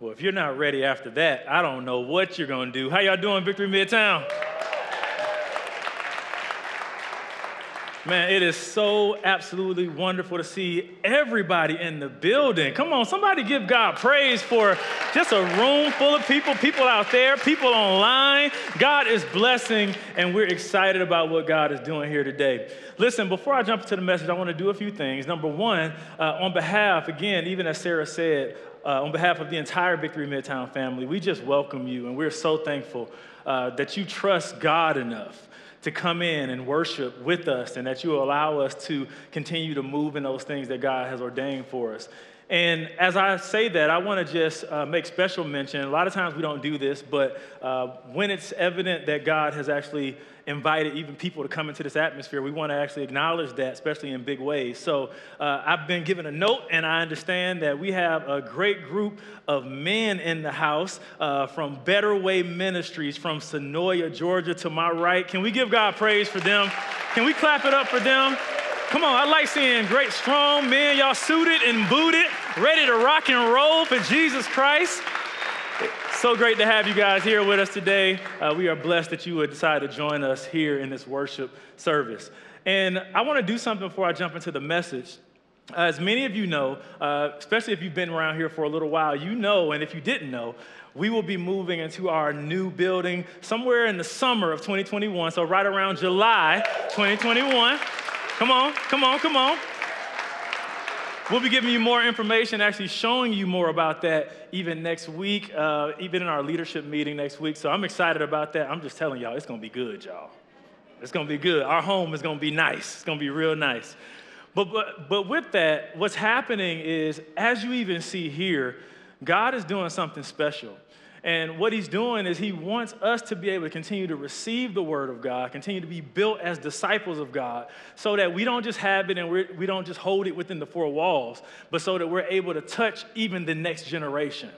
Well, if you're not ready after that, I don't know what you're going to do. How y'all doing, Victory Midtown? Man, it is so absolutely wonderful to see everybody in the building. Come on, somebody give God praise for just a room full of people, people out there, people online. God is blessing, and we're excited about what God is doing here today. Listen, before I jump into the message, I want to do a few things. Number one, uh, on behalf, again, even as Sarah said, uh, on behalf of the entire Victory Midtown family, we just welcome you, and we're so thankful uh, that you trust God enough to come in and worship with us and that you allow us to continue to move in those things that God has ordained for us. And as I say that, I want to just uh, make special mention. A lot of times we don't do this, but uh, when it's evident that God has actually invited even people to come into this atmosphere, we want to actually acknowledge that, especially in big ways. So uh, I've been given a note, and I understand that we have a great group of men in the house uh, from Better Way Ministries from Senoia, Georgia, to my right. Can we give God praise for them? Can we clap it up for them? Come on, I like seeing great, strong men, y'all suited and booted, ready to rock and roll for Jesus Christ. So great to have you guys here with us today. Uh, we are blessed that you would decide to join us here in this worship service. And I want to do something before I jump into the message. As many of you know, uh, especially if you've been around here for a little while, you know, and if you didn't know, we will be moving into our new building somewhere in the summer of 2021. So, right around July 2021. Come on, come on, come on. We'll be giving you more information, actually showing you more about that even next week, uh, even in our leadership meeting next week. So I'm excited about that. I'm just telling y'all, it's gonna be good, y'all. It's gonna be good. Our home is gonna be nice. It's gonna be real nice. But, but, but with that, what's happening is, as you even see here, God is doing something special. And what he's doing is he wants us to be able to continue to receive the word of God, continue to be built as disciples of God, so that we don't just have it and we're, we do not just hold it within the four walls, but so that we're able to touch even the next generation.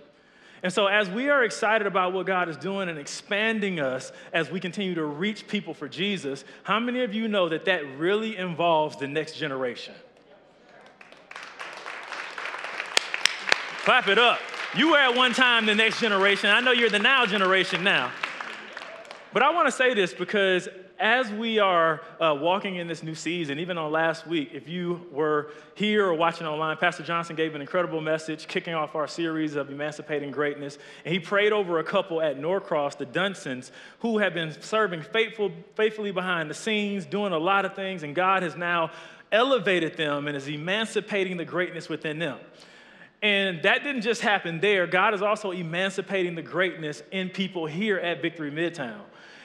And so, as we are excited about what God is doing and expanding us as we continue to reach people for Jesus, how many of you know that that really involves the next generation? Clap it up. You were at one time the next generation. I know you're the now generation now. But I want to say this because as we are uh, walking in this new season, even on last week, if you were here or watching online, Pastor Johnson gave an incredible message kicking off our series of Emancipating Greatness. And he prayed over a couple at Norcross, the Dunsons, who have been serving faithful, faithfully behind the scenes, doing a lot of things, and God has now elevated them and is emancipating the greatness within them. And that didn't just happen there. God is also emancipating the greatness in people here at Victory Midtown.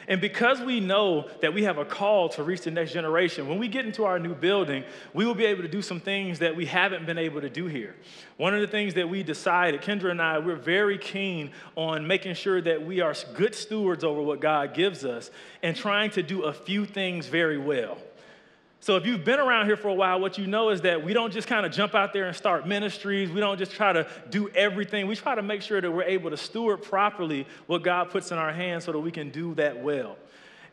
And because we know that we have a call to reach the next generation, when we get into our new building, we will be able to do some things that we haven't been able to do here. One of the things that we decided, Kendra and I, we're very keen on making sure that we are good stewards over what God gives us and trying to do a few things very well. So, if you've been around here for a while, what you know is that we don't just kind of jump out there and start ministries. We don't just try to do everything. We try to make sure that we're able to steward properly what God puts in our hands so that we can do that well.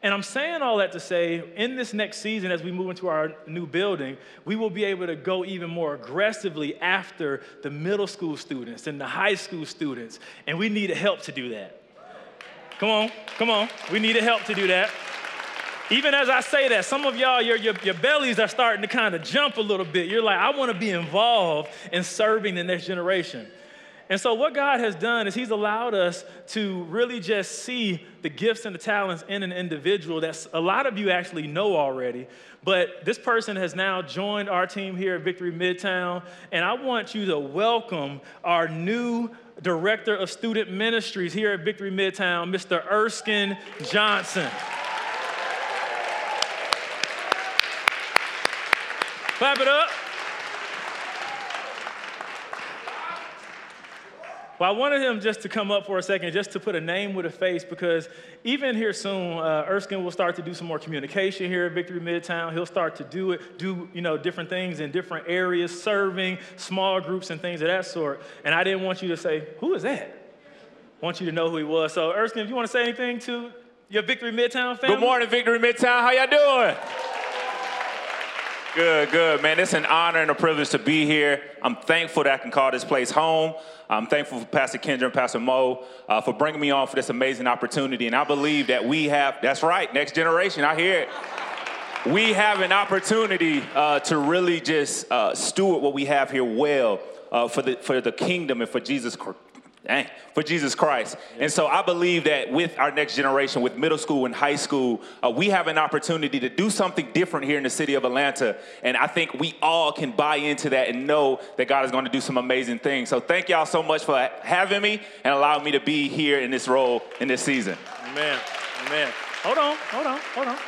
And I'm saying all that to say, in this next season, as we move into our new building, we will be able to go even more aggressively after the middle school students and the high school students. And we need help to do that. Come on, come on. We need help to do that. Even as I say that, some of y'all, your, your, your bellies are starting to kind of jump a little bit. You're like, I want to be involved in serving the next generation. And so, what God has done is He's allowed us to really just see the gifts and the talents in an individual that a lot of you actually know already. But this person has now joined our team here at Victory Midtown. And I want you to welcome our new Director of Student Ministries here at Victory Midtown, Mr. Erskine Johnson. Clap it up. Well, I wanted him just to come up for a second, just to put a name with a face, because even here soon, uh, Erskine will start to do some more communication here at Victory Midtown. He'll start to do it, do you know different things in different areas, serving small groups and things of that sort. And I didn't want you to say, "Who is that?" I want you to know who he was. So, Erskine, if you want to say anything to your Victory Midtown family. Good morning, Victory Midtown. How y'all doing? Good, good, man. It's an honor and a privilege to be here. I'm thankful that I can call this place home. I'm thankful for Pastor Kendra and Pastor Mo uh, for bringing me on for this amazing opportunity. And I believe that we have, that's right, next generation, I hear it. We have an opportunity uh, to really just uh, steward what we have here well uh, for, the, for the kingdom and for Jesus Christ Dang, for Jesus Christ. And so I believe that with our next generation, with middle school and high school, uh, we have an opportunity to do something different here in the city of Atlanta. And I think we all can buy into that and know that God is going to do some amazing things. So thank y'all so much for having me and allowing me to be here in this role in this season. Amen. Amen. Hold on, hold on, hold on.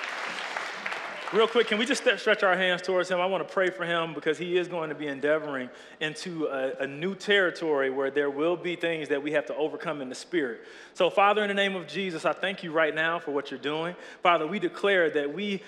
Real quick, can we just stretch our hands towards him? I want to pray for him because he is going to be endeavoring into a, a, new territory where there will be things that we have to overcome in the spirit. So, Father, in the name of Jesus, I thank you right now for what you're doing. Father, we declare that we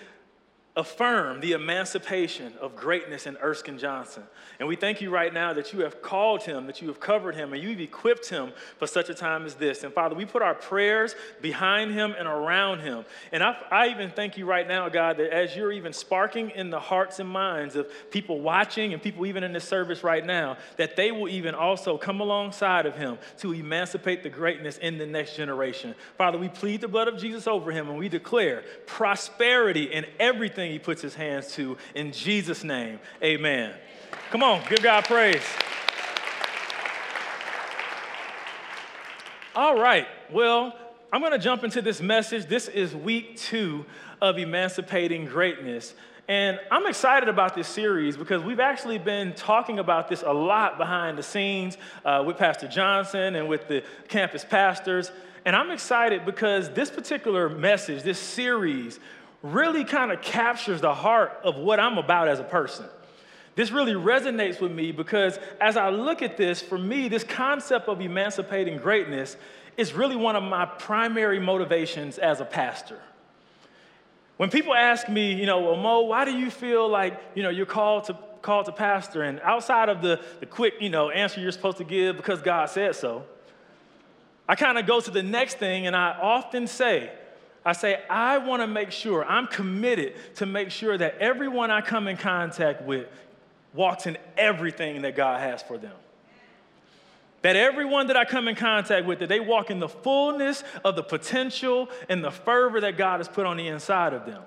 affirm the emancipation of greatness in Erskine Johnson. And we thank you right now that you have called him, that you have covered him, and you've equipped him for such a time as this. And Father, we put our prayers behind him and around him. And I, I even thank you right now, God, that as you're even sparking in the hearts and minds of people watching and people even in this service right now, that they will even also come alongside of him to emancipate the greatness in the next generation. Father, we plead the blood of Jesus over him and we declare prosperity in everything he puts his hands to. In Jesus' name, amen. Come on, give God praise. All right, well, I'm to jump into this message. This is week two of Emancipating Greatness. And I'm excited about this series because we've actually been talking about this a lot behind the scenes uh, with Pastor Johnson and with the campus pastors. And I'm excited because this particular message, this series, really kind of captures the heart of what I'm about as a person. This really resonates with me because as I look at this, for me, this concept of emancipating greatness is really one of my primary motivations as a pastor. When people ask me, you know, well, Mo, why do you feel like, you know, you're called to called to pastor? And outside of the, the quick, you know, answer you're supposed to give because God said so, I kind of go to the next thing and I often say, I say, I want to make sure, I'm committed to make sure that everyone I come in contact with walks in everything that God has for them. That everyone that I come in contact with, that they walk in the fullness of the potential and the fervor that God has put on the inside of them.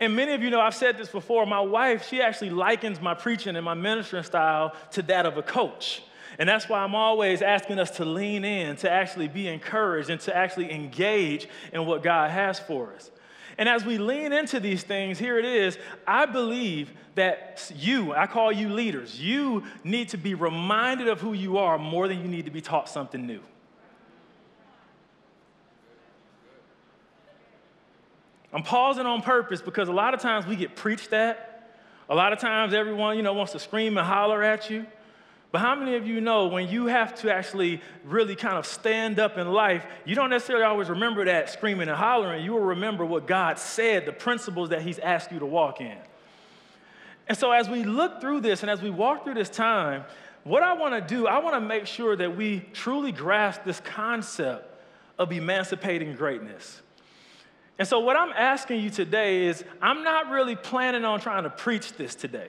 And many of you know, I've said this before, my wife, she actually likens my preaching and my ministering style to that of a coach. And that's why I'm always asking us to lean in, to actually be encouraged, and to actually engage in what God has for us. And as we lean into these things, here it is. I believe that you, I call you leaders, you need to be reminded of who you are more than you need to be taught something new. I'm pausing on purpose because a lot of times we get preached at. A lot of times everyone, you know, wants to scream and holler at you. But how many of you know when you have to actually really kind of stand up in life, you don't necessarily always remember that screaming and hollering. You will remember what God said, the principles that He's asked you to walk in. And so, as we look through this and as we walk through this time, what I want to do, I want to make sure that we truly grasp this concept of emancipating greatness. And so, what I'm asking you today is I'm not really planning on trying to preach this today.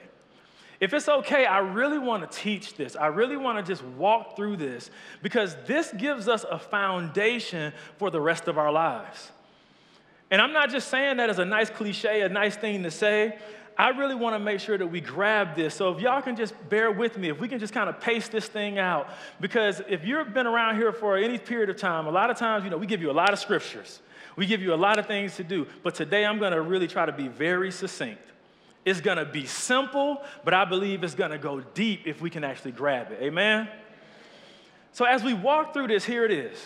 If it's okay, I really want to teach this. I really want to just walk through this because this gives us a foundation for the rest of our lives. And I'm not just saying that as a nice cliche, a nice thing to say. I really want to make sure that we grab this. So if y'all can just bear with me, if we can just kind of pace this thing out, because if you've been around here for any period of time, a lot of times, you know, we give you a lot of scriptures. We give you a lot of things to do. But today I'm going to really try to be very succinct. It's gonna be simple, but I believe it's gonna go deep if we can actually grab it. Amen? So, as we walk through this, here it is.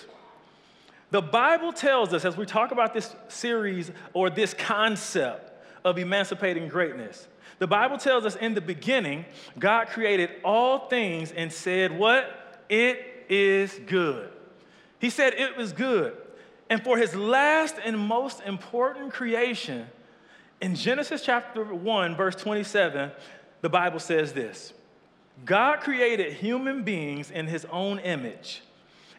The Bible tells us, as we talk about this series or this concept of emancipating greatness, the Bible tells us in the beginning, God created all things and said, What? It is good. He said it was good. And for his last and most important creation, in Genesis chapter 1, verse 27, the Bible says this God created human beings in his own image.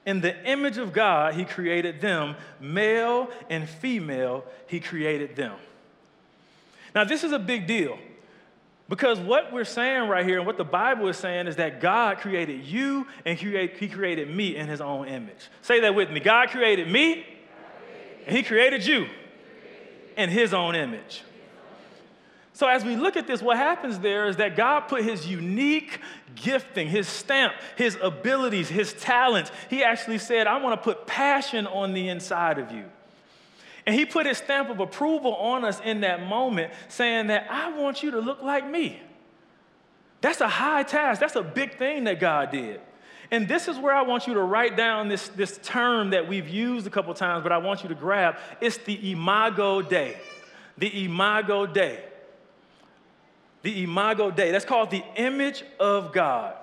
In the image of God, he created them, male and female, he created them. Now, this is a big deal Because what we're saying right here and what the Bible is saying is that God created you and He created me in His own image. Say that with me God created me and He created you in His own image. So, as we look at this, what happens there is that God put His unique gifting, His stamp, His abilities, His talents. He actually said, I want to put passion on the inside of you. And he put his stamp of approval on us in that moment, saying that I want you to look like me. That's a high task. That's a big thing that God did. And this is where I want you to write down this, this term that we've used a couple times, but I want you to grab. It's the Imago Dei. The Imago Dei. The Imago Dei. That's called the image of God.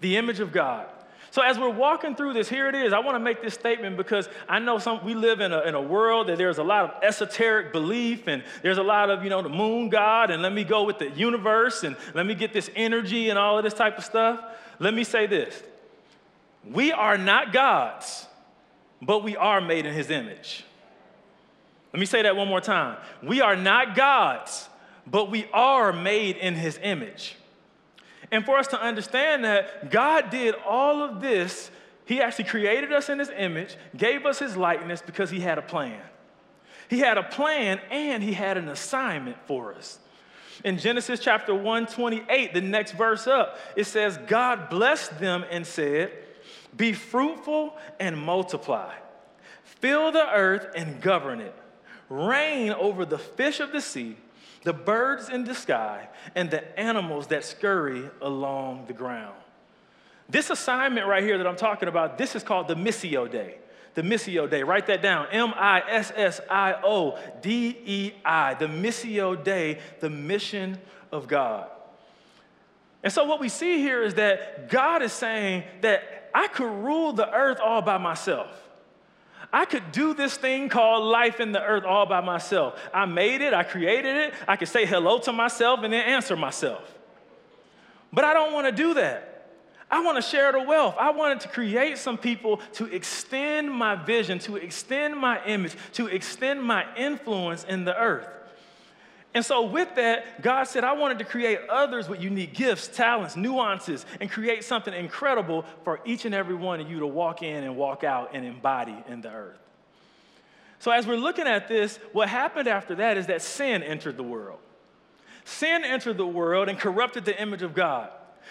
The image of God. So as we're walking through this, here it is. I want to make this statement because I know some we live in a, in a world that there's a lot of esoteric belief and there's a lot of, you know, the moon god and let me go with the universe and let me get this energy and all of this type of stuff. Let me say this. We are not gods, but we are made in his image. Let me say that one more time. We are not gods, but we are made in his image. And for us to understand that God did all of this, He actually created us in His image, gave us His likeness because He had a plan. He had a plan and He had an assignment for us. In Genesis chapter 128, the next verse up, it says, God blessed them and said, Be fruitful and multiply, fill the earth and govern it, reign over the fish of the sea the birds in the sky, and the animals that scurry along the ground. This assignment right here that I'm talking about, this is called the Missio Dei. The Missio Dei, Write that down. M I S S I O D E I. The Missio Dei, the mission of God. And so what we see here is that God is saying that I could rule the earth all by myself. I could do this thing called life in the earth all by myself. I made it, I created it, I could say hello to myself and then answer myself. But I don't want to do that. I want to share the wealth. I wanted to create some people to extend my vision, to extend my image, to extend my influence in the earth. And so, with that, God said, I wanted to create others with unique gifts, talents, nuances, and create something incredible for each and every one of you to walk in and walk out and embody in the earth. So, as we're looking at this, what happened after that is that sin entered the world. Sin entered the world and corrupted the image of God.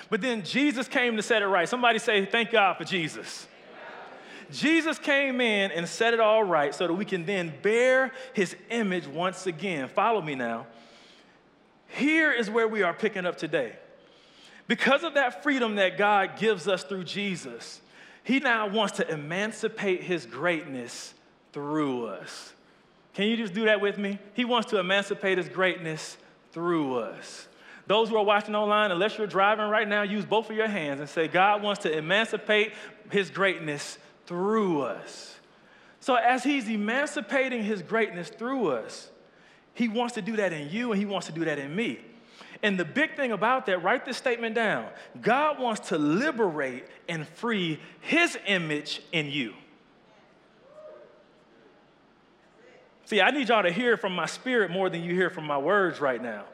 But then Jesus came to set it right. Somebody say, Thank God for Jesus. Jesus came in and set it all right so that we can then bear his image once again. Follow me now. Here is where we are picking up today. Because of that freedom that God gives us through Jesus, he now wants to emancipate his greatness through us. Can you just do that with me? He wants to emancipate his greatness through us. Those who are watching online, unless you're driving right now, use both of your hands and say, God wants to emancipate his greatness through us. So, as He's emancipating His greatness through us, He wants to do that in you and He wants to do that in me. And the big thing about that, write this statement down God wants to liberate and free His image in you. See, I need y'all to hear from my spirit more than you hear from my words right now.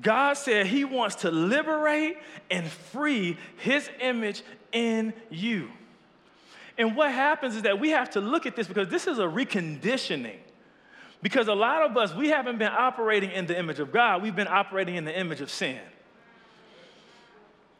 God said He wants to liberate and free His image in you. And what happens is that we have to look at this because this is a reconditioning. Because a lot of us, we haven't been operating in the image of God, we've been operating in the image of sin.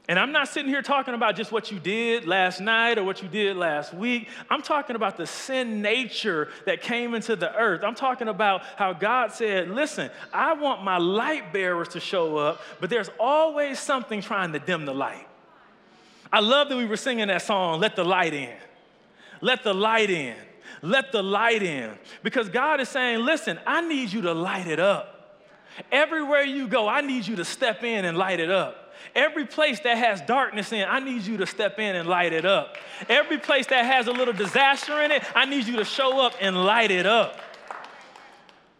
And I'm not sitting here talking about just what you did last night or what you did last week. I'm talking about the sin nature that came into the earth. I'm talking about how God said, Listen, I want my light bearers to show up, but there's always something trying to dim the light. I love that we were singing that song, Let the Light In. Let the light in. Let the light in. Because God is saying, listen, I need you to light it up. Everywhere you go, I need you to step in and light it up. Every place that has darkness in, I need you to step in and light it up. Every place that has a little disaster in it, I need you to show up and light it up.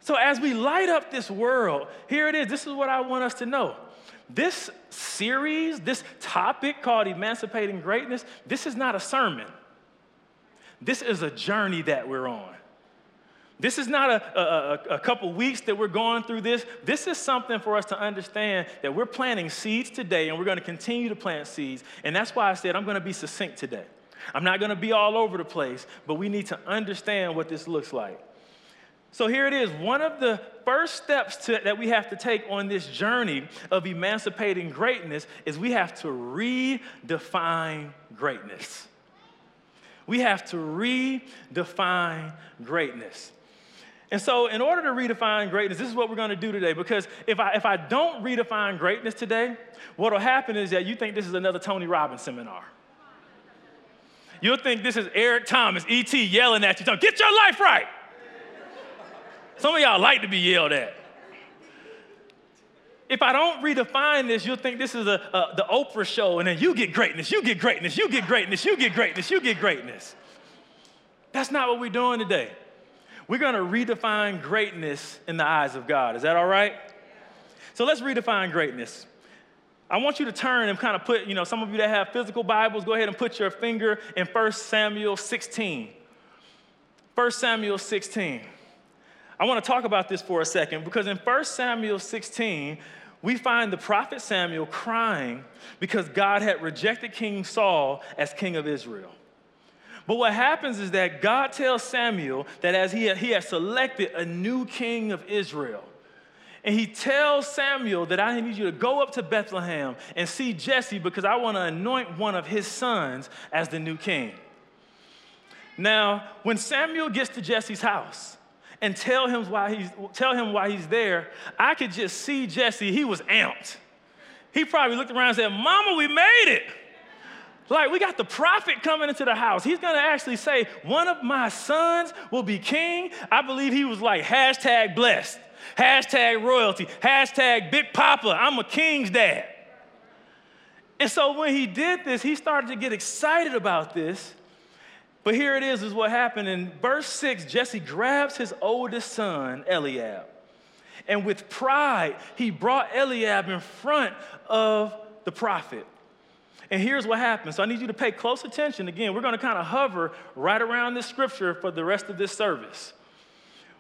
So, as we light up this world, here it is. This is what I want us to know. This series, this topic called Emancipating Greatness, this is not a sermon. This is a journey that we're on. This is not a, a, a, couple weeks that we're going through this. This is something for us to understand that we're planting seeds today and we're going to continue to plant seeds. And that's why I said I'm going to be succinct today. I'm not going to be all over the place, but we need to understand what this looks like. So here it is. One of the first steps to, that we have to take on this journey of emancipating greatness is we have to redefine greatness. We have to redefine greatness. And so, in order to redefine greatness, this is what we're going to do today. Because if I, if I don't redefine greatness today, what will happen is that you think this is another Tony Robbins seminar. You'll think this is Eric Thomas, ET, yelling at you, get your life right. Some of y'all like to be yelled at. If I don't redefine this, you'll think this is a, a, the Oprah show, and then you get greatness, you get greatness, you get greatness, you get greatness, you get greatness. That's not what we're doing today. We're going to redefine greatness in the eyes of God. Is that all right? So let's redefine greatness. I want you to turn and kind of put, you know, some of you that have physical Bibles, go ahead and put your finger in 1 Samuel 16. 1 Samuel 16. I want to talk about this for a second because in 1 Samuel 16, we find the prophet Samuel crying because God had rejected King Saul as king of Israel. But what happens is that God tells Samuel that as he, he has selected a new king of Israel, and he tells Samuel that I need you to go up to Bethlehem and see Jesse because I want to anoint one of his sons as the new king. Now, when Samuel gets to Jesse's house and tell him why he's, tell him why he's there, I could just see Jesse, he was amped. He probably looked around and said, Mama, we made it. Like, we got the prophet coming into the house. He's gonna actually say, One of my sons will be king. I believe he was like, hashtag blessed, hashtag royalty, hashtag big papa. I'm a king's dad. And so when he did this, he started to get excited about this. But here it is, is what happened. In verse 6, Jesse grabs his oldest son, Eliab. And with pride, he brought Eliab in front of the prophet. And here's what happens. So I need you to pay close attention. Again, we're going to kind of hover right around this scripture for the rest of this service.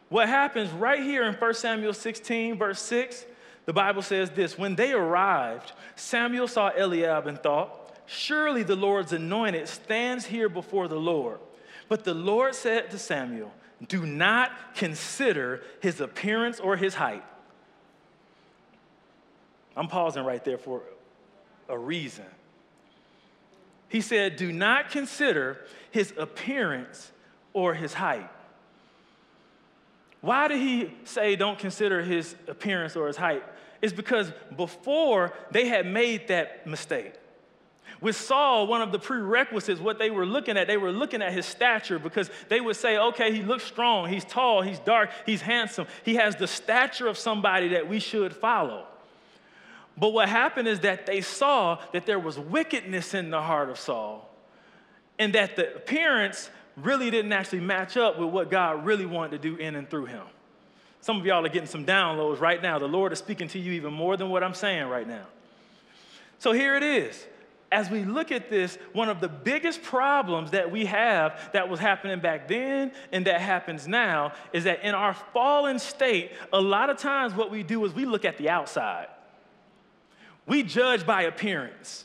What happens right here in 1 Samuel 16, verse 6, the Bible says this When they arrived, Samuel saw Eliab and thought, Surely the Lord's anointed stands here before the Lord. But the Lord said to Samuel, Do not consider his appearance or his height. I'm pausing right there for a reason. He said, Do not consider his appearance or his height. Why did he say don't consider his appearance or his height? It's because before they had made that mistake. With Saul, one of the prerequisites, what they were looking at, they were looking at his stature because they would say, okay, he looks strong, he's tall, he's dark, he's handsome, he has the stature of somebody that we should follow. But what happened is that they saw that there was wickedness in the heart of Saul and that the appearance really didn't actually match up with what God really wanted to do in and through him. Some of y'all are getting some downloads right now. The Lord is speaking to you even more than what I'm saying right now. So here it is. As we look at this, one of the biggest problems that we have that was happening back then and that happens now is that in our fallen state, a lot of times what we do is we look at the outside. We judge by appearance.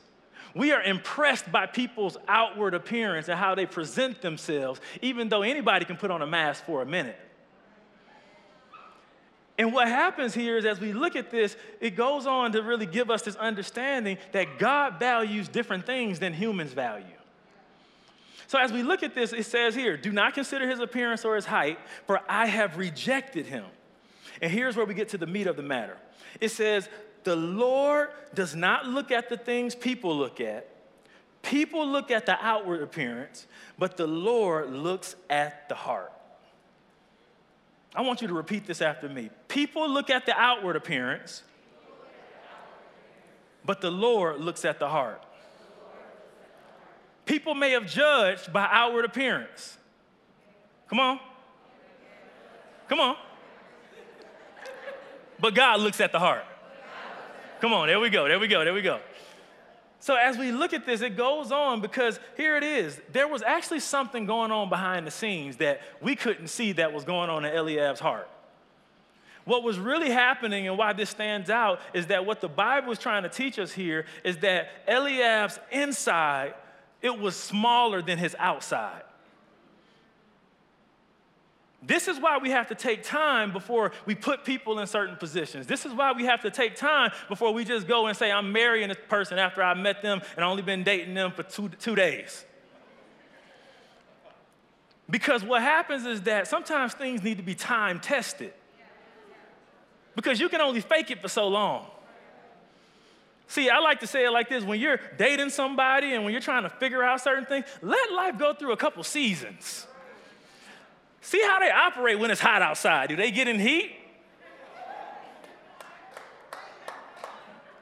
We are impressed by people's outward appearance and how they present themselves, even though anybody can put on a mask for a minute. And what happens here is as we look at this, it goes on to really give us this understanding that God values different things than humans value. So as we look at this, it says here, do not consider his appearance or his height, for I have rejected him. And here's where we get to the meat of the matter. It says, the Lord does not look at the things people look at. People look at the outward appearance, but the Lord looks at the heart. I want you to repeat this after me. People look at the outward appearance, but the Lord looks at the heart. People may have judged by outward appearance. Come on. Come on. But God looks at the heart. Come on, there we go, there we go, there we go. So as we look at this, it goes on because here it is. There was actually something going on behind the scenes that we couldn't see that was going on in Eliab's heart. What was really happening and why this stands out is that what the Bible is trying to teach us here is that Eliab's inside, it was smaller than his outside. This is why we have to take time before we put people in certain positions. This is why we have to take time before we just go and say, I'm marrying this person after I met them and only been dating them for two, two days. Because what happens is that sometimes things need to be time tested. Because you can only fake it for so long. See, I like to say it like this when you're dating somebody and when you're trying to figure out certain things, let life go through a couple seasons. See how they operate when it's hot outside. Do they get in heat?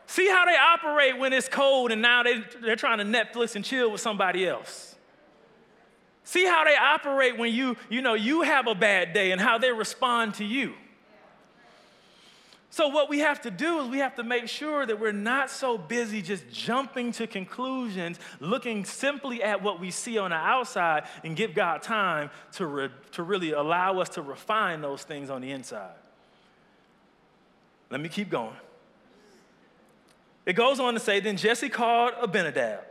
See how they operate when it's cold and now they, they're trying to Netflix and chill with somebody else. See how they operate when you, you know, you have a bad day and how they respond to you. So, what we have to do is we have to make sure that we're not so busy just jumping to conclusions, looking simply at what we see on the outside, and give God time to, re- to really allow us to refine those things on the inside. Let me keep going. It goes on to say, Then Jesse called Abinadab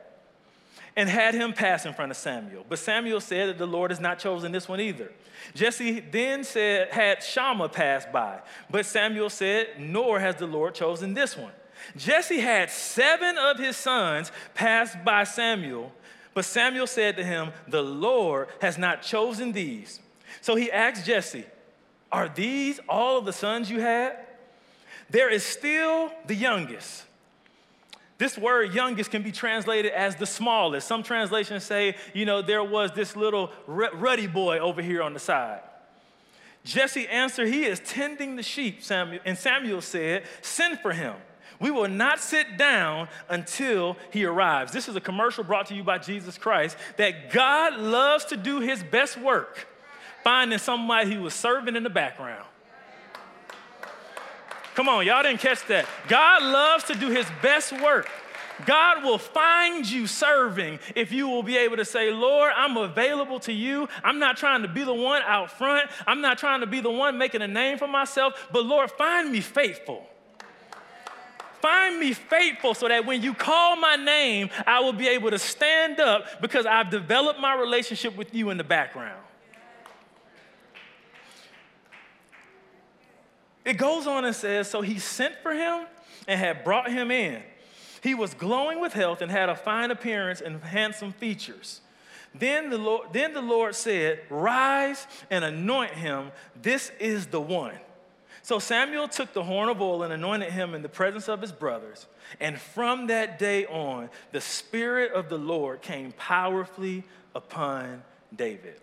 and had him pass in front of Samuel. But Samuel said that the Lord has not chosen this one either. Jesse then said, had Shammah pass by. But Samuel said, Nor has the Lord chosen this one. Jesse had seven of his sons pass by Samuel, but Samuel said to him, The Lord has not chosen these. So he asked Jesse, Are these all of the sons you had? There is still the youngest this word youngest can be translated as the smallest. Some translations say, you know, there was this little ruddy boy over here on the side. Jesse answered, He is tending the sheep, Samuel. And Samuel said, Send for him. We will not sit down until he arrives. This is a commercial brought to you by Jesus Christ that God loves to do his best work, finding somebody he was serving in the background. Come on, y'all didn't catch that. God loves to do his best work. God will find you serving if you will be able to say, Lord, I'm available to you. I'm not trying to be the one out front. I'm not trying to be the one making a name for myself, but Lord, find me faithful. Find me faithful so that when you call my name, I will be able to stand up because I've developed my relationship with you in the background. It goes on and says, So he sent for him and had brought him in. He was glowing with health and had a fine appearance and handsome features. Then the, Lord, then the Lord said, Rise and anoint him. This is the one. So Samuel took the horn of oil and anointed him in the presence of his brothers. And from that day on, the Spirit of the Lord came powerfully upon David.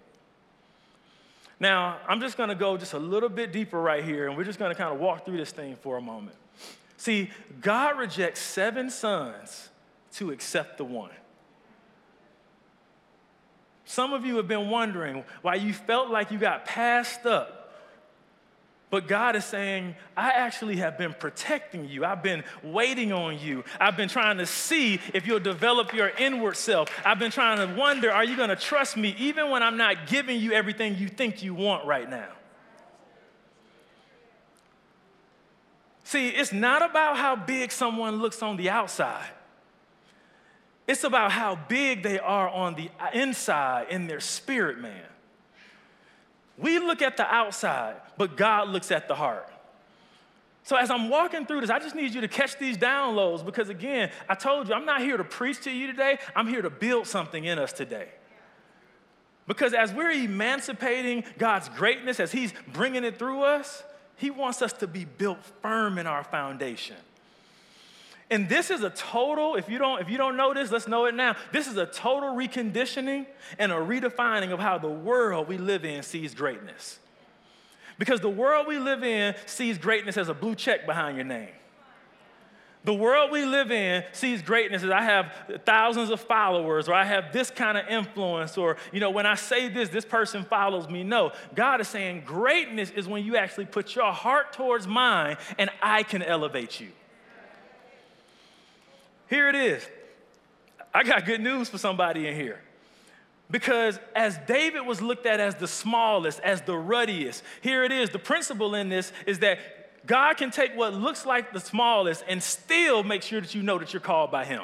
Now, I'm just gonna go just a little bit deeper right here, and we're just gonna kind of walk through this thing for a moment. See, God rejects seven sons to accept the one. Some of you have been wondering why you felt like you got passed up but God is saying, I actually have been protecting you. I've been waiting on you. I've been trying to see if you'll develop your inward self. I've been trying to wonder, are you going to trust me even when I'm not giving you everything you think you want right now? See, it's not about how big someone looks on the outside. It's about how big they are on the inside in their spirit, man. We look at the outside, but God looks at the heart. So as I'm walking through this, I just need you to catch these downloads because again, I told you, I'm not here to preach to you today. I'm here to build something in us today. Because as we're emancipating God's greatness, as He's bringing it through us, He wants us to be built firm in our foundation. And this is a total, if you don't, if you don't know this, let's know it now. This is a total reconditioning and a redefining of how the world we live in sees greatness. Because the world we live in sees greatness as a blue check behind your name. The world we live in sees greatness as I have thousands of followers, or I have this kind of influence, or, you know, when I say this, this person follows me. No, God is saying greatness is when you actually put your heart towards mine and I can elevate you. Here it is. I got good news for somebody in here. Because as David was looked at as the smallest, as the ruddiest, here it is. The principle in this is that God can take what looks like the smallest and still make sure that you know that you're called by Him.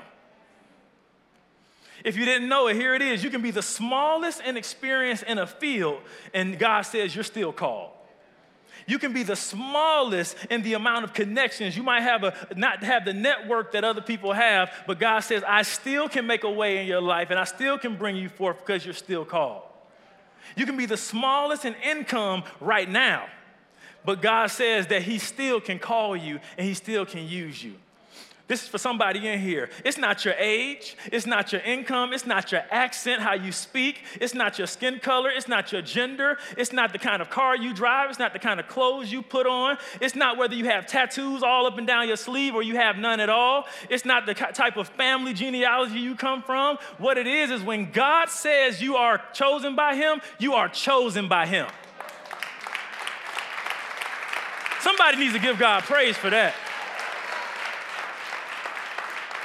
If you didn't know it, here it is. You can be the smallest and experienced in a field, and God says you're still called. You can be the smallest in the amount of connections. You might have a not have the network that other people have, but God says, I still can make a way in your life and I still can bring you forth because you're still called. You can be the smallest in income right now, but God says that He still can call you and He still can use you. This is for somebody in here. It's not your age, it's not your income, it's not your accent, how you speak, it's not your skin color, it's not your gender, it's not the kind of car you drive, it's not the kind of clothes you put on, it's not whether you have tattoos all up and down your sleeve or you have none at all, it's not the type of family genealogy you come from. What it is is when God says you are chosen by Him, you are chosen by Him. Somebody needs to give God praise for that.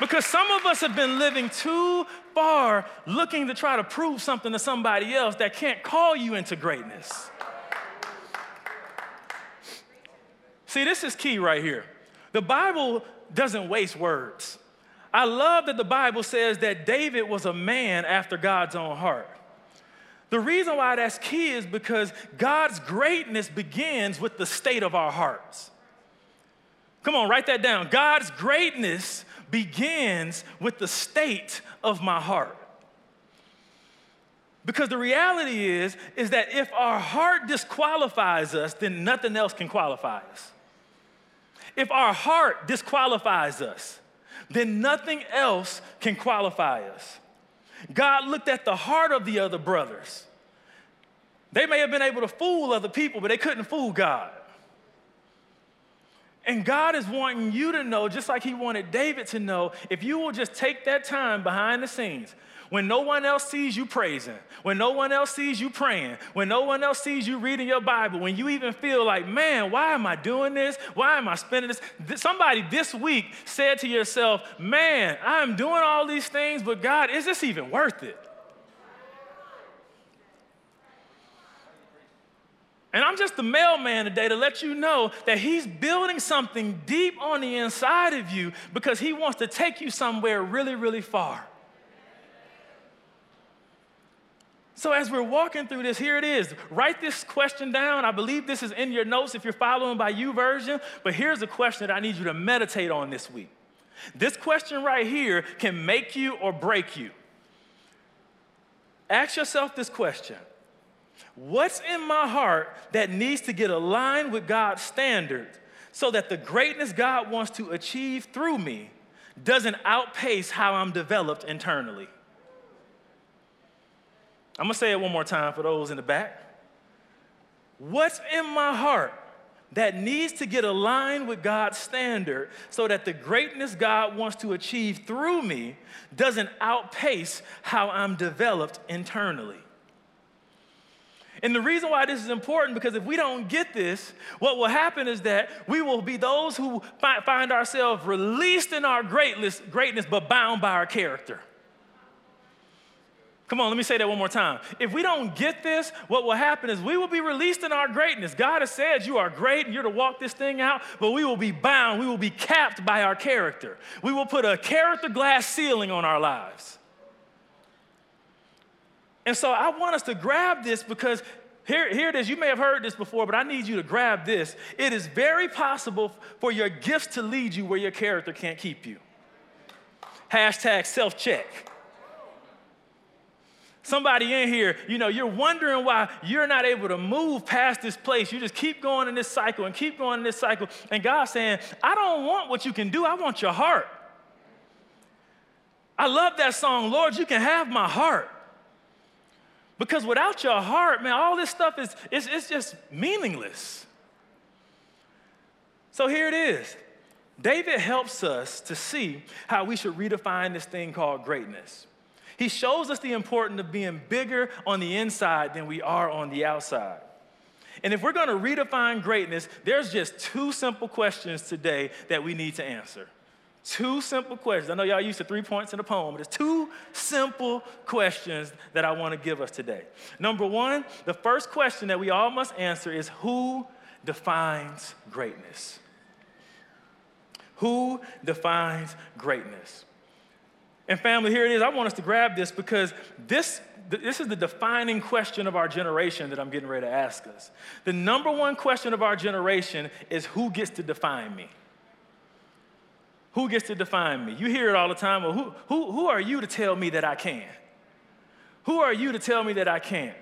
Because some of us have been living too far looking to try to prove something to somebody else that can't call you into greatness. See, this is key right here. The Bible doesn't waste words. I love that the Bible says that David was a man after God's own heart. The reason why that's key is because God's greatness begins with the state of our hearts. Come on, write that down. God's greatness begins with the state of my heart. Because the reality is, is that if our heart disqualifies us, then nothing else can qualify us. If our heart disqualifies us, then nothing else can qualify us. God looked at the heart of the other brothers. They may have been able to fool other people, but they couldn't fool God. And God is wanting you to know, just like He wanted David to know, if you will just take that time behind the scenes, when no one else sees you praising, when no one else sees you praying, when no one else sees you reading your Bible, when you even feel like, man, why am I doing this? Why am I spending this? Somebody this week said to yourself, man, I'm doing all these things, but God, is this even worth it? And I'm just the mailman today to let you know that he's building something deep on the inside of you because he wants to take you somewhere really, really far. So, as we're walking through this, here it is. Write this question down. I believe this is in your notes if you're following by YouVersion. But here's a question that I need you to meditate on this week. This question right here can make you or break you. Ask yourself this question What's in my heart that needs to get aligned with God's standard so that the greatness God wants to achieve through me doesn't outpace how I'm developed internally? I'm gonna say it one more time for those in the back. What's in my heart that needs to get aligned with God's standard so that the greatness God wants to achieve through me doesn't outpace how I'm developed internally? And the reason why this is important because if we don't get this, what will happen is that we will be those who find ourselves released in our greatness, greatness but bound by our character. Come on, let me say that one more time. If we don't get this, what will happen is we will be released in our greatness. God has said you are great and you're to walk this thing out, but we will be bound, we will be capped by our character. We will put a character glass ceiling on our lives. And so I want us to grab this because here, here it is. You may have heard this before, but I need you to grab this. It is very possible for your gifts to lead you where your character can't keep you. Hashtag self check. Somebody in here, you know, you're wondering why you're not able to move past this place. You just keep going in this cycle and keep going in this cycle. And God's saying, I don't want what you can do, I want your heart. I love that song, Lord, you can have my heart. Because without your heart, man, all this stuff is it's, it's just meaningless. So here it is. David helps us to see how we should redefine this thing called greatness. He shows us the importance of being bigger on the inside than we are on the outside. And if we're going to redefine greatness, there's just two simple questions today that we need to answer. Two simple questions. I know y'all used to three points in a poem, but it's two simple questions that I want to give us today. Number one, the first question that we all must answer is who defines greatness? Who defines greatness? And family, here it is. I want us to grab this because this, this is the defining question of our generation that I'm getting ready to ask us. The number one question of our generation is who gets to define me? Who gets to define me? You hear it all the time. Well, who, who, who are you to tell me that I can? Who are you to tell me that I can't?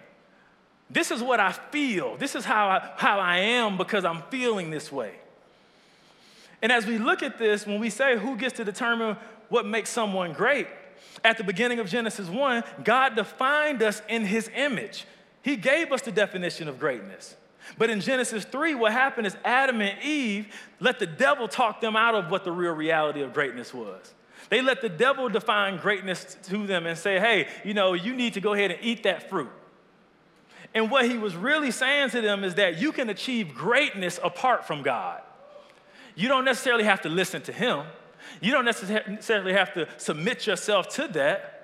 This is what I feel. This is how I, how I am because I'm feeling this way. And as we look at this, when we say who gets to determine what makes someone great, at the beginning of Genesis 1, God defined us in his image. He gave us the definition of greatness. But in Genesis 3, what happened is Adam and Eve let the devil talk them out of what the real reality of greatness was. They let the devil define greatness to them and say, hey, you know, you need to go ahead and eat that fruit. And what he was really saying to them is that you can achieve greatness apart from God. You don't necessarily have to listen to him, you don't necessarily have to submit yourself to that.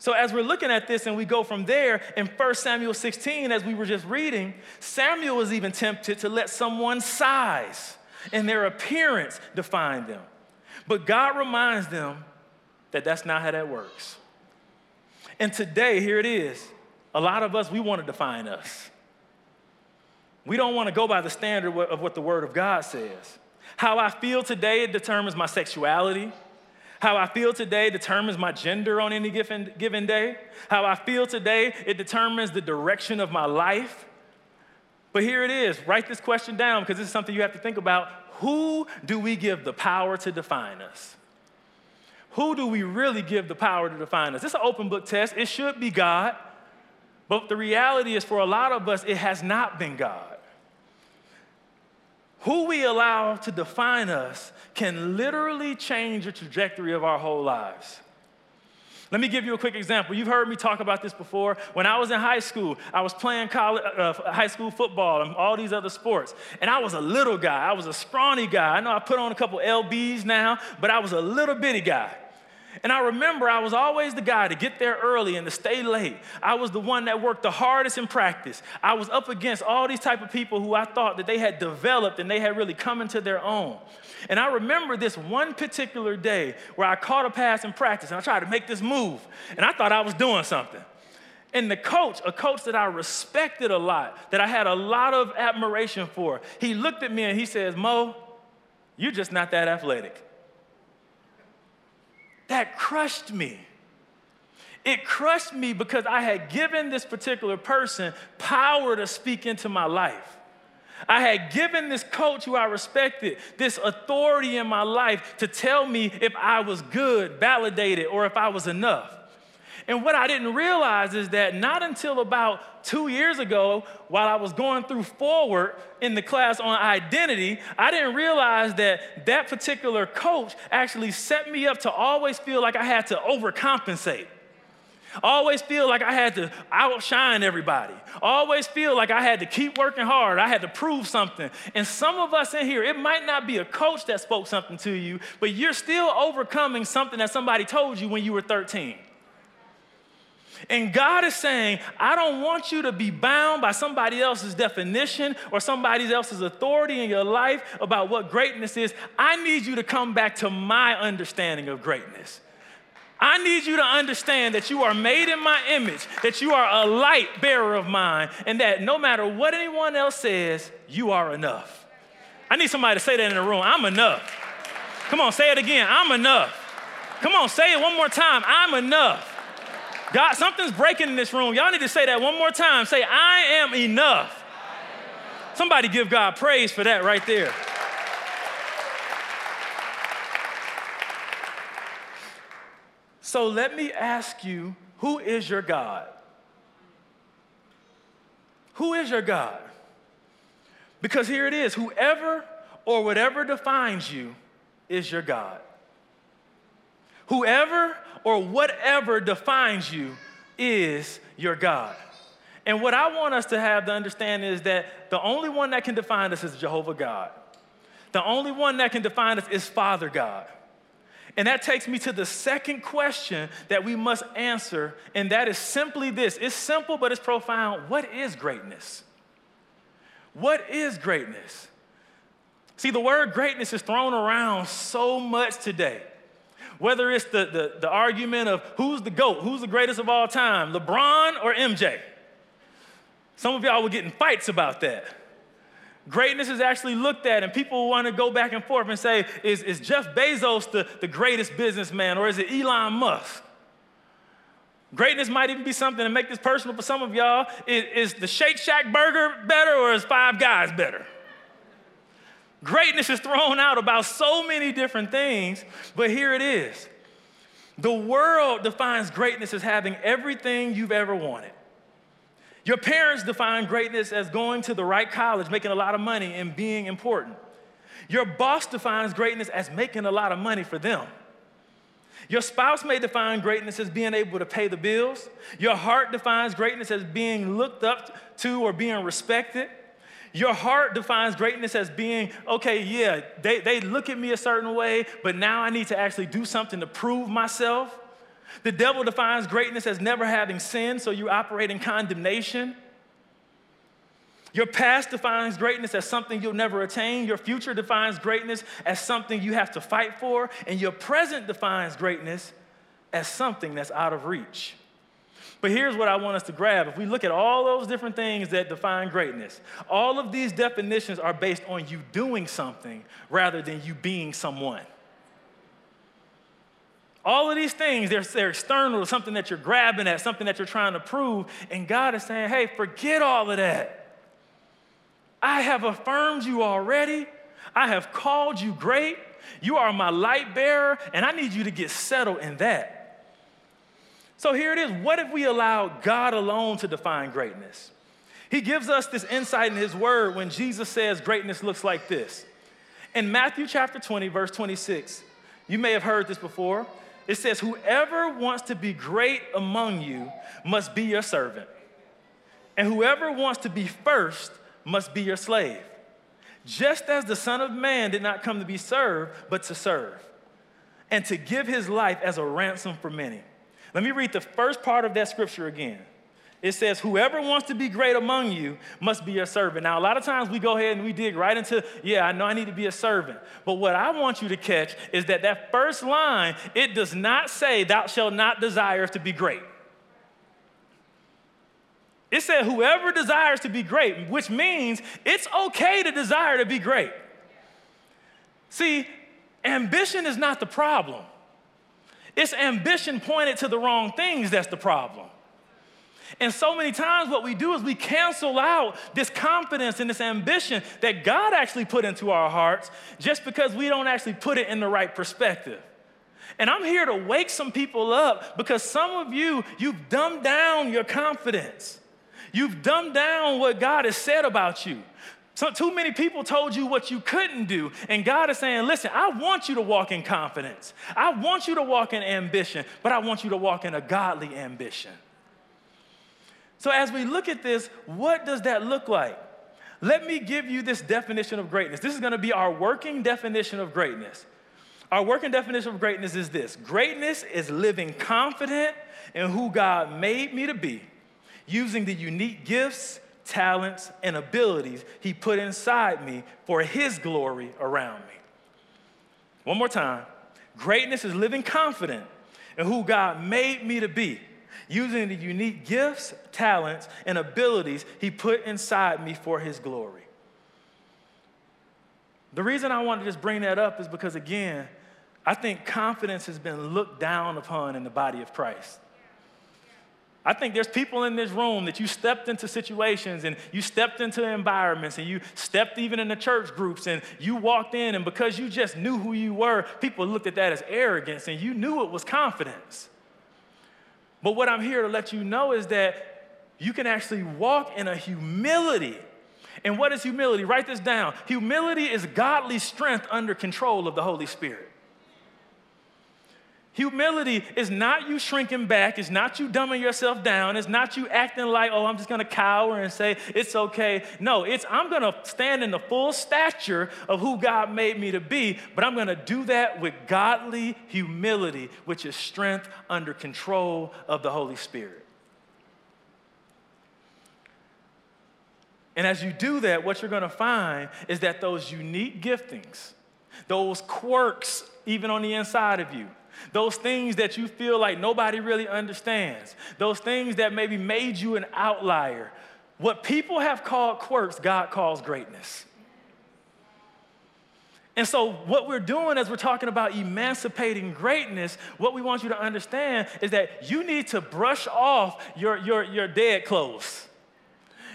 So, as we're looking at this and we go from there, in 1 Samuel 16, as we were just reading, Samuel was even tempted to let someone's size and their appearance define them. But God reminds them that that's not how that works. And today, here it is. A lot of us, we want to define us. We don't want to go by the standard of what the Word of God says. How I feel today, it determines my sexuality. How I feel today determines my gender on any given, given day. How I feel today, it determines the direction of my life. But here it is. Write this question down because this is something you have to think about. Who do we give the power to define us? Who do we really give the power to define us? Is an open book test. It should be God. But the reality is, for a lot of us, it has not been God. Who we allow to define us can literally change the trajectory of our whole lives. Let me give you a quick example. You've heard me talk about this before. When I was in high school, I was playing college, uh, high school football and all these other sports. And I was a little guy. I was a scrawny guy. I know I put on a couple LBs now, but I was a little bitty guy. And I remember I was always the guy to get there early and to stay late. I was the one that worked the hardest in practice. I was up against all these type of people who I thought that they had developed and they had really come into their own. And I remember this one particular day where I caught a pass in practice and I tried to make this move. And I thought I was doing something. And the coach, a coach that I respected a lot, that I had a lot of admiration for, he looked at me and he says, Mo, you're just not that athletic that crushed me. It crushed me because I had given this particular person power to speak into my life. I had given this coach who I respected this authority in my life to tell me if I was good, validated, or if I was enough. And what I didn't realize is that not until about two years ago, while I was going through forward in the class on identity, I didn't realize that that particular coach actually set me up to always feel like I had to overcompensate. Always feel like I had to outshine everybody. Always feel like I had to keep working hard. I had to prove something. And some of us in here, it might not be a coach that spoke something to you, but you're still overcoming something that somebody told you when you were 13. And God is saying, I don't want you to be bound by somebody else's definition or somebody else's authority in your life about what greatness is. I need you to come back to my understanding of greatness. I need you to understand that you are made in my image, that you are a light bearer of mine, and that no matter what anyone else says, you are enough. I need somebody to say that in the room. I'm enough. Come on, say it again. I'm enough. Come on, say it one more time. I'm enough. God, something's breaking in this room. Y'all need to say that one more time. Say, I am enough. Somebody give God praise for that right there. So let me ask you who is your God? Who is your God? Because here it is whoever or whatever defines you is your God. Whoever or whatever defines you is your God. And what I want us to have to understand is that the only one that can define us is Jehovah God. The only one that can define us is Father God. And that takes me to the second question that we must answer, and that is simply this it's simple, but it's profound. What is greatness? What is greatness? See, the word greatness is thrown around so much today. Whether it's the, the, the argument of who's the GOAT, who's the greatest of all time, LeBron or MJ. Some of y'all were getting fights about that. Greatness is actually looked at, and people want to go back and forth and say, is, is Jeff Bezos the, the greatest businessman, or is it Elon Musk? Greatness might even be something to make this personal for some of y'all. Is, is the Shake Shack burger better, or is Five Guys better? Greatness is thrown out about so many different things, but here it is. The world defines greatness as having everything you've ever wanted. Your parents define greatness as going to the right college, making a lot of money, and being important. Your boss defines greatness as making a lot of money for them. Your spouse may define greatness as being able to pay the bills. Your heart defines greatness as being looked up to or being respected. Your heart defines greatness as being, okay, yeah, they, they look at me a certain way, but now I need to actually do something to prove myself. The devil defines greatness as never having sinned, so you operate in condemnation. Your past defines greatness as something you'll never attain. Your future defines greatness as something you have to fight for. And your present defines greatness as something that's out of reach. But here's what I want us to grab. If we look at all those different things that define greatness, all of these definitions are based on you doing something rather than you being someone. All of these things, they're, they're external something that you're grabbing at, something that you're trying to prove. And God is saying, hey, forget all of that. I have affirmed you already. I have called you great. You are my light bearer, and I need you to get settled in that. So here it is. What if we allow God alone to define greatness? He gives us this insight in His Word when Jesus says greatness looks like this. In Matthew chapter 20, verse 26, you may have heard this before. It says, Whoever wants to be great among you must be your servant, and whoever wants to be first must be your slave. Just as the Son of Man did not come to be served, but to serve, and to give his life as a ransom for many. Let me read the first part of that scripture again. It says, Whoever wants to be great among you must be a servant. Now, a lot of times we go ahead and we dig right into, yeah, I know I need to be a servant. But what I want you to catch is that that first line, it does not say, Thou shalt not desire to be great. It said, Whoever desires to be great, which means it's okay to desire to be great. See, ambition is not the problem, it's ambition pointed to the wrong things that's the problem. And so many times, what we do is we cancel out this confidence and this ambition that God actually put into our hearts just because we don't actually put it in the right perspective. And I'm here to wake some people up because some of you, you've dumbed down your confidence. You've dumbed down what God has said about you. So, too many people told you what you couldn't do. And God is saying, listen, I want you to walk in confidence. I want you to walk in ambition, but I want you to walk in a godly ambition. So, as we look at this, what does that look like? Let me give you this definition of greatness. This is going to be our working definition of greatness. Our working definition of greatness is this greatness is living confident in who God made me to be, using the unique gifts, talents, and abilities He put inside me for His glory around me. One more time greatness is living confident in who God made me to be using the unique gifts, talents, and abilities He put inside me for His glory. The reason I want to just bring that up is because, again, I think confidence has been looked down upon in the body of Christ. I think there's people in this room that you stepped into situations and you stepped into environments and you stepped even in the church groups and you walked in, and because you just knew who you were, people looked at that as arrogance and you knew it was confidence. But what I'm here to let you know is that you can actually walk in a humility. And what is humility? Write this down. Humility is godly strength under control of the Holy Spirit. Humility is not you shrinking back, it's not you dumbing yourself down, it's not you acting like, oh, I'm just gonna cower and say it's okay. No, it's I'm gonna stand in the full stature of who God made me to be, but I'm gonna do that with godly humility, which is strength under control of the Holy Spirit. And as you do that, what you're gonna find is that those unique giftings, those quirks, even on the inside of you, those things that you feel like nobody really understands, those things that maybe made you an outlier. What people have called quirks, God calls greatness. And so, what we're doing as we're talking about emancipating greatness, what we want you to understand is that you need to brush off your, your, your dead clothes.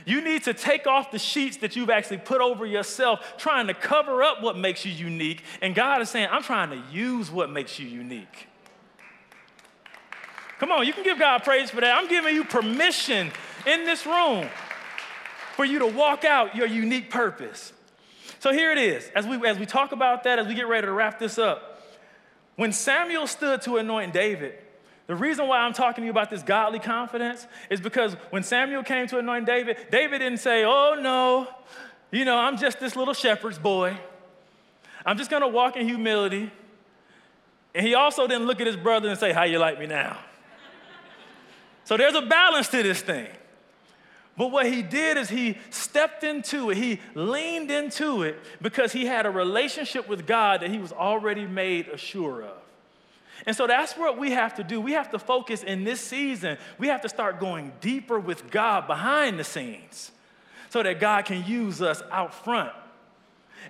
You need to take off the sheets that you've actually put over yourself, trying to cover up what makes you unique. And God is saying, I'm trying to use what makes you unique. Come on, you can give God praise for that. I'm giving you permission in this room for you to walk out your unique purpose. So here it is. As we, as we talk about that, as we get ready to wrap this up, when Samuel stood to anoint David, the reason why I'm talking to you about this godly confidence is because when Samuel came to anoint David, David didn't say, Oh no, you know, I'm just this little shepherd's boy. I'm just gonna walk in humility. And he also didn't look at his brother and say, How you like me now? so there's a balance to this thing. But what he did is he stepped into it, he leaned into it because he had a relationship with God that he was already made assured of. And so that's what we have to do. We have to focus in this season. We have to start going deeper with God behind the scenes so that God can use us out front.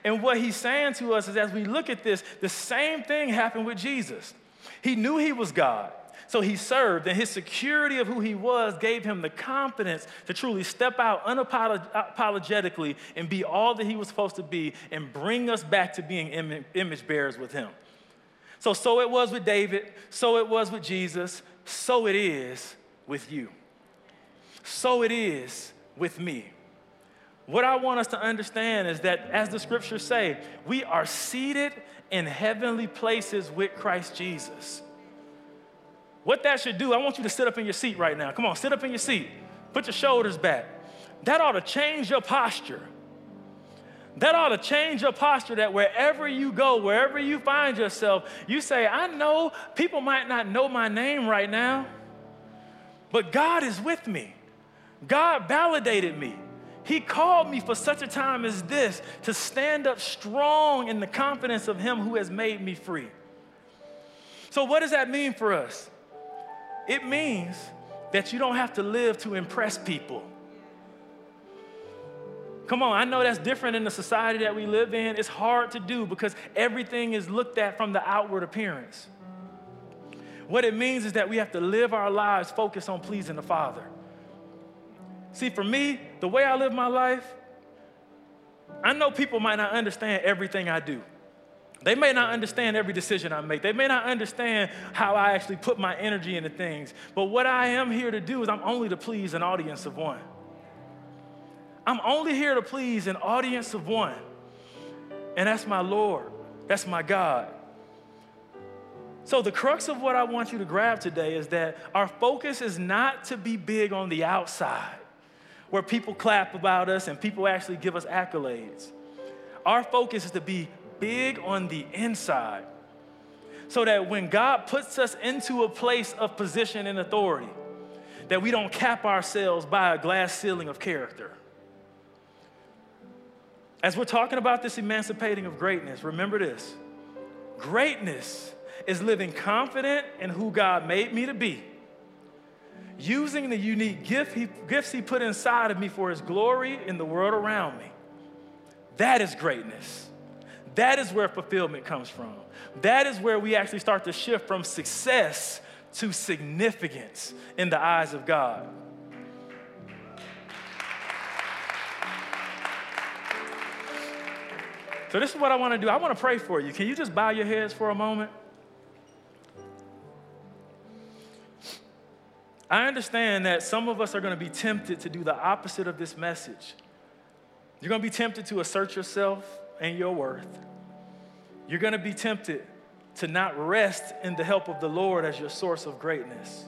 And what he's saying to us is as we look at this, the same thing happened with Jesus. He knew he was God. So he served, and his security of who he was gave him the confidence to truly step out unapologetically and be all that he was supposed to be and bring us back to being image bearers with him. So, so it was with David, so it was with Jesus, so it is with you. So it is with me. What I want us to understand is that, as the scriptures say, we are seated in heavenly places with Christ Jesus. What that should do, I want you to sit up in your seat right now. Come on, sit up in your seat. Put your shoulders back. That ought to change your posture. That ought to change your posture that wherever you go, wherever you find yourself, you say, I know people might not know my name right now, but God is with me. God validated me. He called me for such a time as this to stand up strong in the confidence of Him who has made me free. So, what does that mean for us? It means that you don't have to live to impress people. Come on, I know that's different in the society that we live in. It's hard to do because everything is looked at from the outward appearance. What it means is that we have to live our lives focused on pleasing the Father. See, for me, the way I live my life, I know people might not understand everything I do. They may not understand every decision I make. They may not understand how I actually put my energy into things. But what I am here to do is I'm only to please an audience of one. I'm only here to please an audience of one, and that's my Lord, that's my God. So, the crux of what I want you to grab today is that our focus is not to be big on the outside, where people clap about us and people actually give us accolades. Our focus is to be big on the inside, so that when God puts us into a place of position and authority, that we don't cap ourselves by a glass ceiling of character. As we're talking about this emancipating of greatness, remember this greatness is living confident in who God made me to be, using the unique gift he, gifts He put inside of me for His glory in the world around me. That is greatness. That is where fulfillment comes from. That is where we actually start to shift from success to significance in the eyes of God. So, this is what I want to do. I want to pray for you. Can you just bow your heads for a moment? I understand that some of us are going to be tempted to do the opposite of this message. You're going to be tempted to assert yourself and your worth. You're going to be tempted to not rest in the help of the Lord as your source of greatness.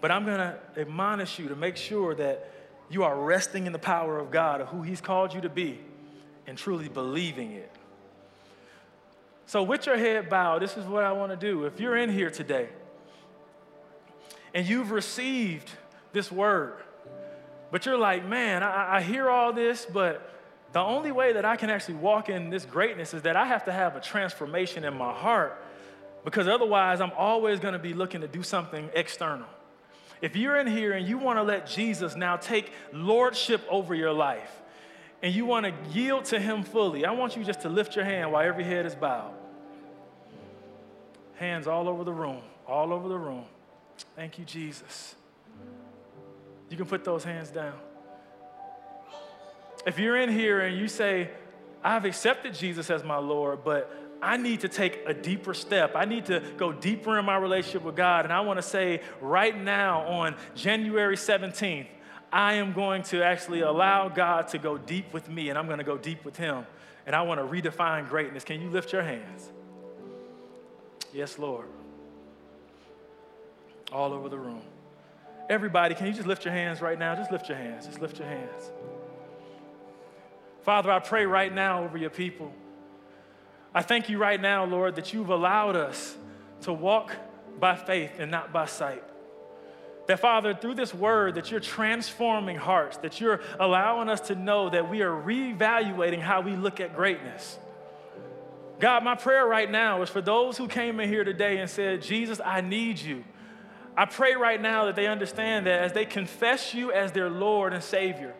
But I'm going to admonish you to make sure that you are resting in the power of God, of who He's called you to be, and truly believing it. So, with your head bowed, this is what I want to do. If you're in here today and you've received this word, but you're like, man, I, I hear all this, but the only way that I can actually walk in this greatness is that I have to have a transformation in my heart because otherwise I'm always going to be looking to do something external. If you're in here and you want to let Jesus now take lordship over your life and you want to yield to him fully, I want you just to lift your hand while every head is bowed. Hands all over the room, all over the room. Thank you, Jesus. You can put those hands down. If you're in here and you say, I've accepted Jesus as my Lord, but I need to take a deeper step. I need to go deeper in my relationship with God. And I want to say right now on January 17th, I am going to actually allow God to go deep with me, and I'm going to go deep with Him. And I want to redefine greatness. Can you lift your hands? Yes, Lord. All over the room. Everybody, can you just lift your hands right now? Just lift your hands. Just lift your hands. Father, I pray right now over your people. I thank you right now, Lord, that you've allowed us to walk by faith and not by sight. That, Father, through this word, that you're transforming hearts, that you're allowing us to know that we are reevaluating how we look at greatness. God, my prayer right now is for those who came in here today and said, Jesus, I need you. I pray right now that they understand that as they confess you as their Lord and Savior,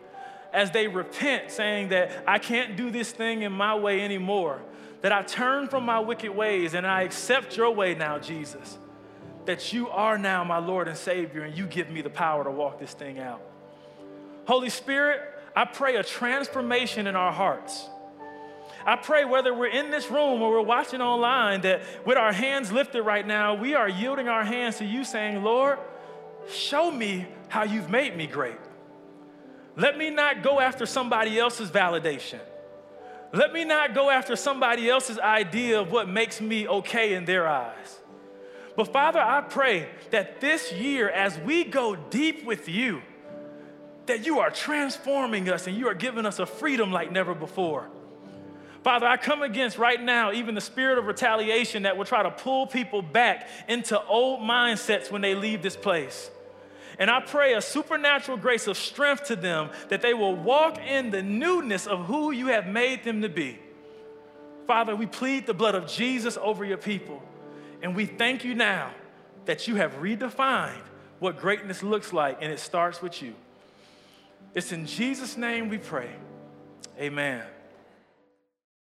as they repent, saying that I can't do this thing in my way anymore, that I turn from my wicked ways and I accept your way now, Jesus. That you are now my Lord and Savior and you give me the power to walk this thing out. Holy Spirit, I pray a transformation in our hearts. I pray whether we're in this room or we're watching online that with our hands lifted right now, we are yielding our hands to you, saying, Lord, show me how you've made me great. Let me not go after somebody else's validation. Let me not go after somebody else's idea of what makes me okay in their eyes. But Father, I pray that this year, as we go deep with you, that you are transforming us and you are giving us a freedom like never before. Father, I come against right now even the spirit of retaliation that will try to pull people back into old mindsets when they leave this place. And I pray a supernatural grace of strength to them that they will walk in the newness of who you have made them to be. Father, we plead the blood of Jesus over your people. And we thank you now that you have redefined what greatness looks like, and it starts with you. It's in Jesus' name we pray. Amen.